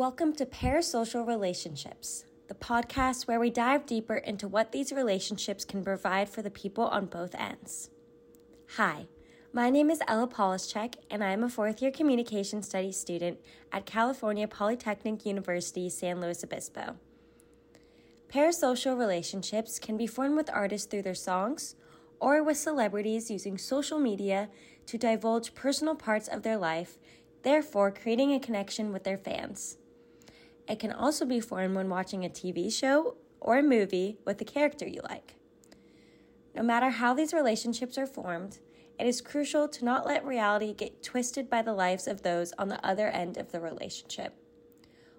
Welcome to Parasocial Relationships, the podcast where we dive deeper into what these relationships can provide for the people on both ends. Hi, my name is Ella Polischek, and I am a fourth year communication studies student at California Polytechnic University, San Luis Obispo. Parasocial relationships can be formed with artists through their songs or with celebrities using social media to divulge personal parts of their life, therefore, creating a connection with their fans. It can also be formed when watching a TV show or a movie with a character you like. No matter how these relationships are formed, it is crucial to not let reality get twisted by the lives of those on the other end of the relationship.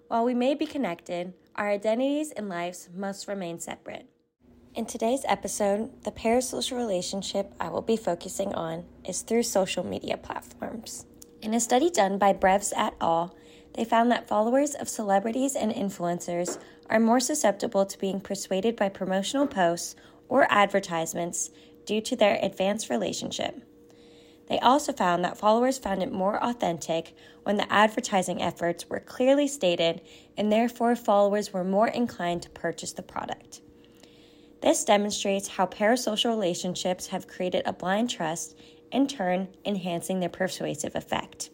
While we may be connected, our identities and lives must remain separate. In today's episode, the parasocial relationship I will be focusing on is through social media platforms. In a study done by Breves et al., they found that followers of celebrities and influencers are more susceptible to being persuaded by promotional posts or advertisements due to their advanced relationship. They also found that followers found it more authentic when the advertising efforts were clearly stated, and therefore followers were more inclined to purchase the product. This demonstrates how parasocial relationships have created a blind trust, in turn, enhancing their persuasive effect.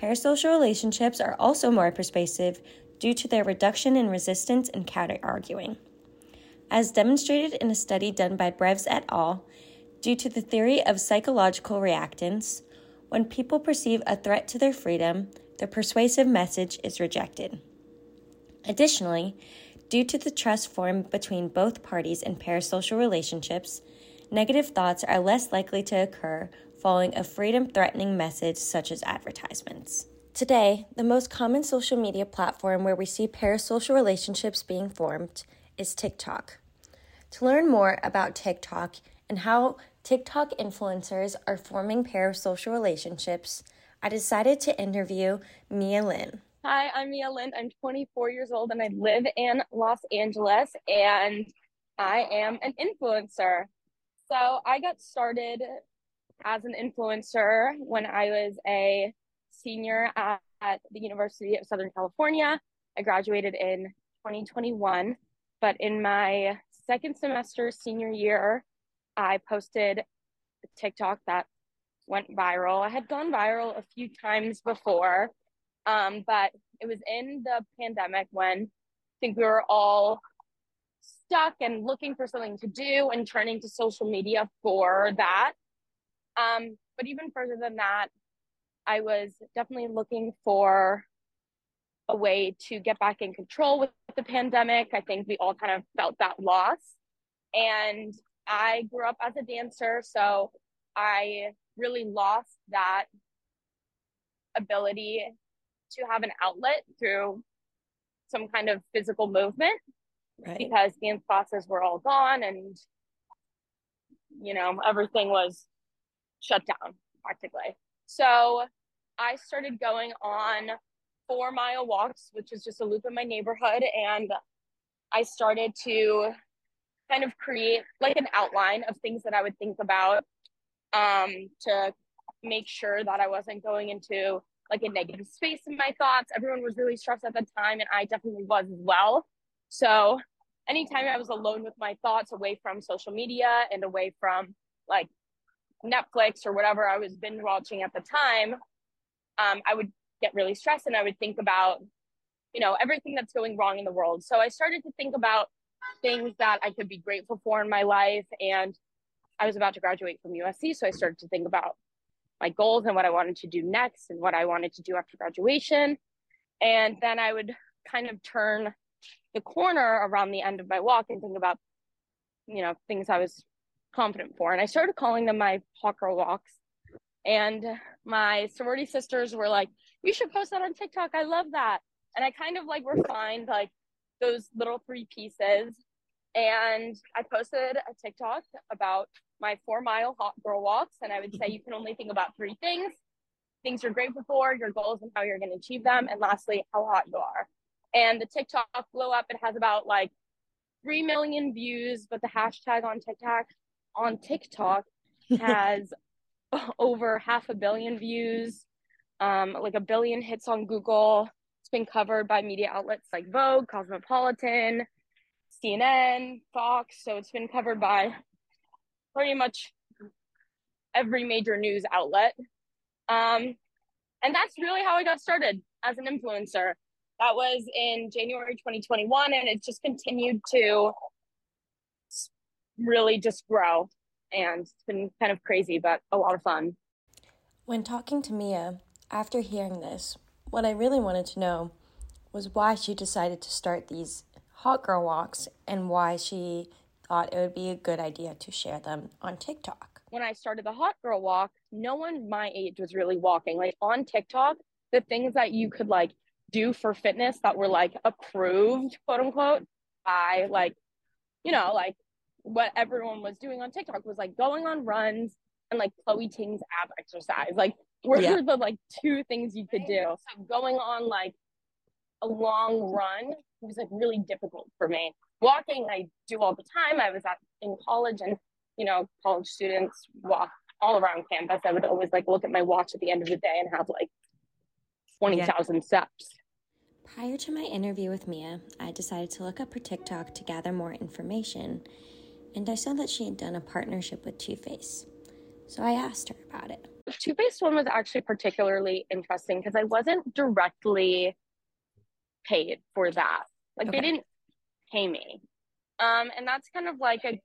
Parasocial relationships are also more persuasive due to their reduction in resistance and counter arguing. As demonstrated in a study done by Breves et al., due to the theory of psychological reactance, when people perceive a threat to their freedom, the persuasive message is rejected. Additionally, due to the trust formed between both parties in parasocial relationships, negative thoughts are less likely to occur following a freedom threatening message such as advertisements. Today, the most common social media platform where we see parasocial relationships being formed is TikTok. To learn more about TikTok and how TikTok influencers are forming parasocial relationships, I decided to interview Mia Lind. Hi, I'm Mia Lind. I'm 24 years old and I live in Los Angeles and I am an influencer. So I got started as an influencer when I was a senior at, at the University of Southern California. I graduated in 2021, but in my second semester senior year, I posted a TikTok that went viral. I had gone viral a few times before, um, but it was in the pandemic when I think we were all stuck and looking for something to do and turning to social media for that. Um, but even further than that, I was definitely looking for a way to get back in control with the pandemic. I think we all kind of felt that loss. And I grew up as a dancer, so I really lost that ability to have an outlet through some kind of physical movement right. because dance classes were all gone and you know everything was shut down practically. So I started going on four mile walks, which is just a loop in my neighborhood. And I started to kind of create like an outline of things that I would think about um, to make sure that I wasn't going into like a negative space in my thoughts. Everyone was really stressed at the time, and I definitely was as well. So, anytime I was alone with my thoughts, away from social media and away from like Netflix or whatever I was binge watching at the time, um, I would get really stressed and I would think about, you know, everything that's going wrong in the world. So I started to think about things that I could be grateful for in my life. And I was about to graduate from USC. So I started to think about my goals and what I wanted to do next and what I wanted to do after graduation. And then I would kind of turn the corner around the end of my walk and think about, you know, things I was confident for. And I started calling them my hot girl walks. And my sorority sisters were like, you should post that on TikTok. I love that. And I kind of like refined like those little three pieces. And I posted a TikTok about my four mile hot girl walks. And I would say you can only think about three things things you're grateful for, your goals, and how you're going to achieve them. And lastly, how hot you are. And the TikTok blew up. It has about like 3 million views, but the hashtag on TikTok on TikTok has over half a billion views, um, like a billion hits on Google. It's been covered by media outlets like Vogue, Cosmopolitan, CNN, Fox. So it's been covered by pretty much every major news outlet. Um, and that's really how I got started as an influencer. That was in January 2021, and it just continued to really just grow. And it's been kind of crazy, but a lot of fun. When talking to Mia, after hearing this, what I really wanted to know was why she decided to start these hot girl walks and why she thought it would be a good idea to share them on TikTok. When I started the hot girl walk, no one my age was really walking. Like on TikTok, the things that you could like do for fitness that were like approved, quote unquote, by like, you know, like what everyone was doing on TikTok was like going on runs and like Chloe Ting's ab exercise. Like, were yeah. the like two things you could do. So going on like a long run was like really difficult for me. Walking, I do all the time. I was at in college, and you know, college students walk all around campus. I would always like look at my watch at the end of the day and have like twenty thousand yeah. steps. Prior to my interview with Mia, I decided to look up her TikTok to gather more information, and I saw that she had done a partnership with Too Faced. So I asked her about it. The Too Faced one was actually particularly interesting because I wasn't directly paid for that. Like okay. they didn't pay me. Um, and that's kind of like a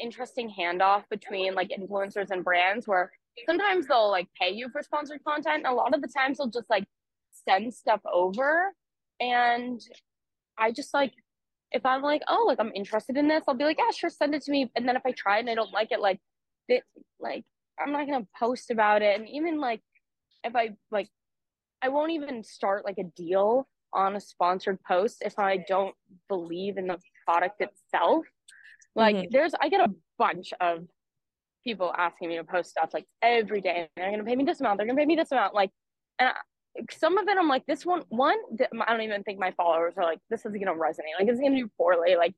interesting handoff between like influencers and brands where sometimes they'll like pay you for sponsored content. And a lot of the times they'll just like send stuff over. And I just like if I'm like, oh, like I'm interested in this, I'll be like, yeah, sure, send it to me. And then if I try and I don't like it, like it like I'm not gonna post about it. And even like if I like I won't even start like a deal on a sponsored post if I don't believe in the product itself. Like mm-hmm. there's I get a bunch of people asking me to post stuff like every day. And they're gonna pay me this amount. They're gonna pay me this amount. Like, and some of it I'm like this one. One I don't even think my followers are like this isn't gonna resonate. Like it's gonna do poorly. Like,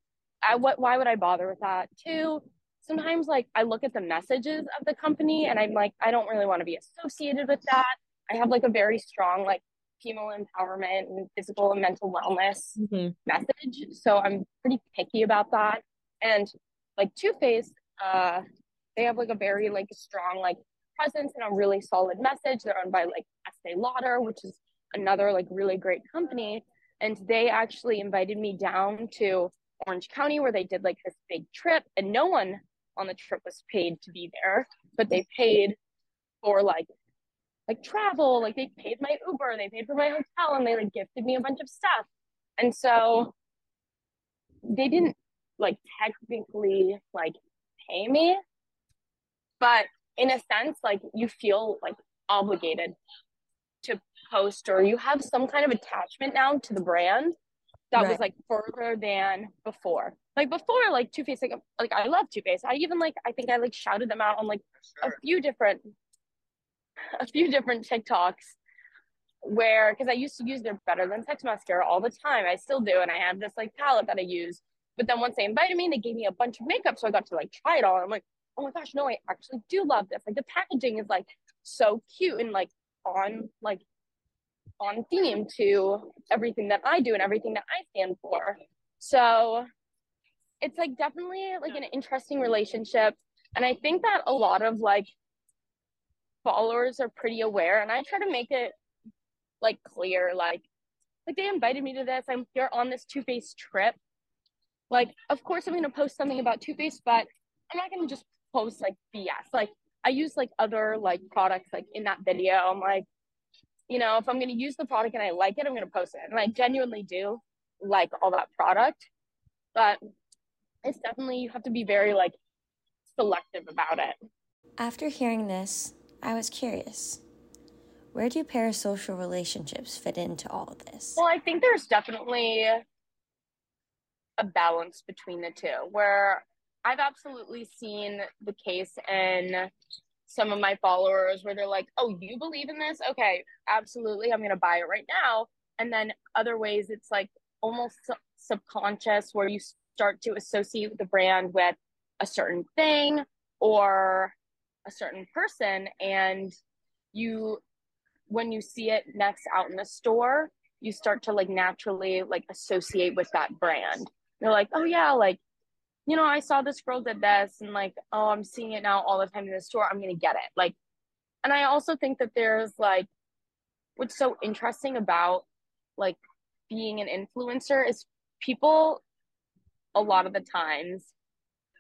I what why would I bother with that? Two. Sometimes like I look at the messages of the company and I'm like I don't really want to be associated with that. I have like a very strong like female empowerment and physical and mental wellness mm-hmm. message. So I'm pretty picky about that. And like Too Faced, uh, they have like a very like strong like presence and a really solid message. They're owned by like Estee Lauder, which is another like really great company. And they actually invited me down to Orange County where they did like this big trip, and no one on the trip was paid to be there, but they paid for like like travel, like they paid my Uber, they paid for my hotel, and they like gifted me a bunch of stuff. And so they didn't like technically like pay me, but in a sense, like you feel like obligated to post or you have some kind of attachment now to the brand that right. was like further than before. Like before, like Too Faced, like like I love Too Faced. I even like I think I like shouted them out on like sure. a few different a few different TikToks where because I used to use their better than sex mascara all the time. I still do, and I have this like palette that I use. But then once they invited me, they gave me a bunch of makeup, so I got to like try it all. I'm like, oh my gosh, no, I actually do love this. Like the packaging is like so cute and like on like on theme to everything that I do and everything that I stand for. So it's like definitely like an interesting relationship. And I think that a lot of like followers are pretty aware and I try to make it like clear like like they invited me to this I'm here on this Too Faced trip like of course I'm to post something about Too Faced but I'm not to just post like BS like I use like other like products like in that video I'm like you know if I'm to use the product and I like it I'm to post it and I genuinely do like all that product but it's definitely you have to be very like selective about it after hearing this I was curious. Where do parasocial relationships fit into all of this? Well, I think there's definitely a balance between the two where I've absolutely seen the case in some of my followers where they're like, oh, you believe in this? Okay, absolutely. I'm going to buy it right now. And then other ways, it's like almost subconscious where you start to associate the brand with a certain thing or a certain person and you when you see it next out in the store you start to like naturally like associate with that brand. You're like, oh yeah, like, you know, I saw this girl did this and like, oh, I'm seeing it now all the time in the store. I'm gonna get it. Like, and I also think that there's like what's so interesting about like being an influencer is people a lot of the times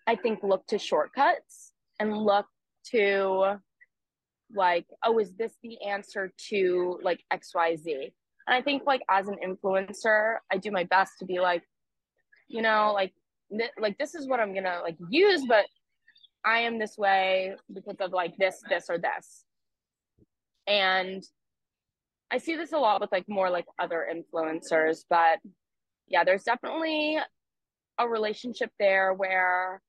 I think look to shortcuts and look to like, oh, is this the answer to like XYZ? And I think like as an influencer, I do my best to be like, you know, like like this is what I'm gonna like use, but I am this way because of like this, this, or this. And I see this a lot with like more like other influencers, but yeah, there's definitely a relationship there where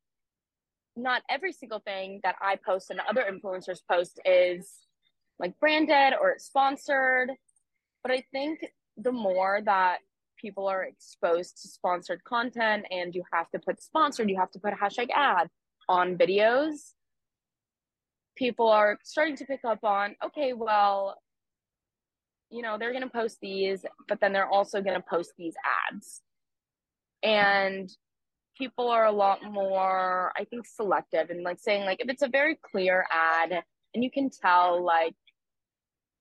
not every single thing that I post and other influencers post is like branded or sponsored. But I think the more that people are exposed to sponsored content and you have to put sponsored, you have to put hashtag ad on videos, people are starting to pick up on, okay, well, you know, they're going to post these, but then they're also going to post these ads. And people are a lot more, I think, selective and like saying, like, if it's a very clear ad and you can tell, like,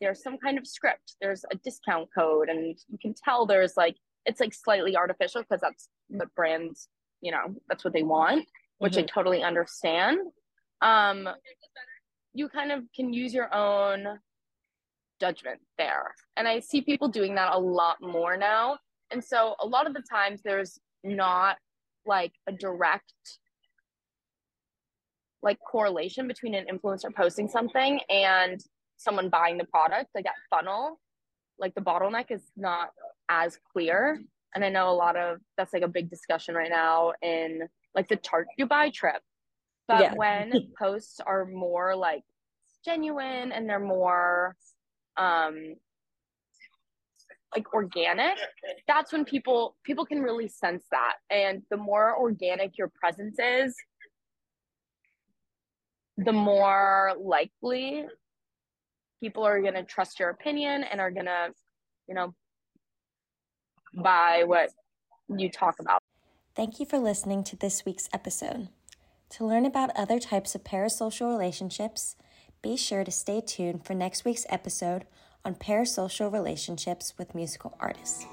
there's some kind of script, there's a discount code, and you can tell there's like, it's like slightly artificial because that's what brands, you know, that's what they want, which mm-hmm. I totally understand. Um, you kind of can use your own judgment there. And I see people doing that a lot more now. And so a lot of the times there's not like a direct like correlation between an influencer posting something and someone buying the product like that funnel like the bottleneck is not as clear. And i know a lot of that's like a big discussion right now in like the Tarte dubai trip. But yeah. when posts are more like genuine and they're more um like organic that's when people people can really sense that. And the more organic your presence is the more likely people are going to trust your opinion and are going to you know buy what you talk about thank you for listening to this week's episode to learn about other types of parasocial relationships be sure to stay tuned for next week's episode on parasocial relationships with musical artists.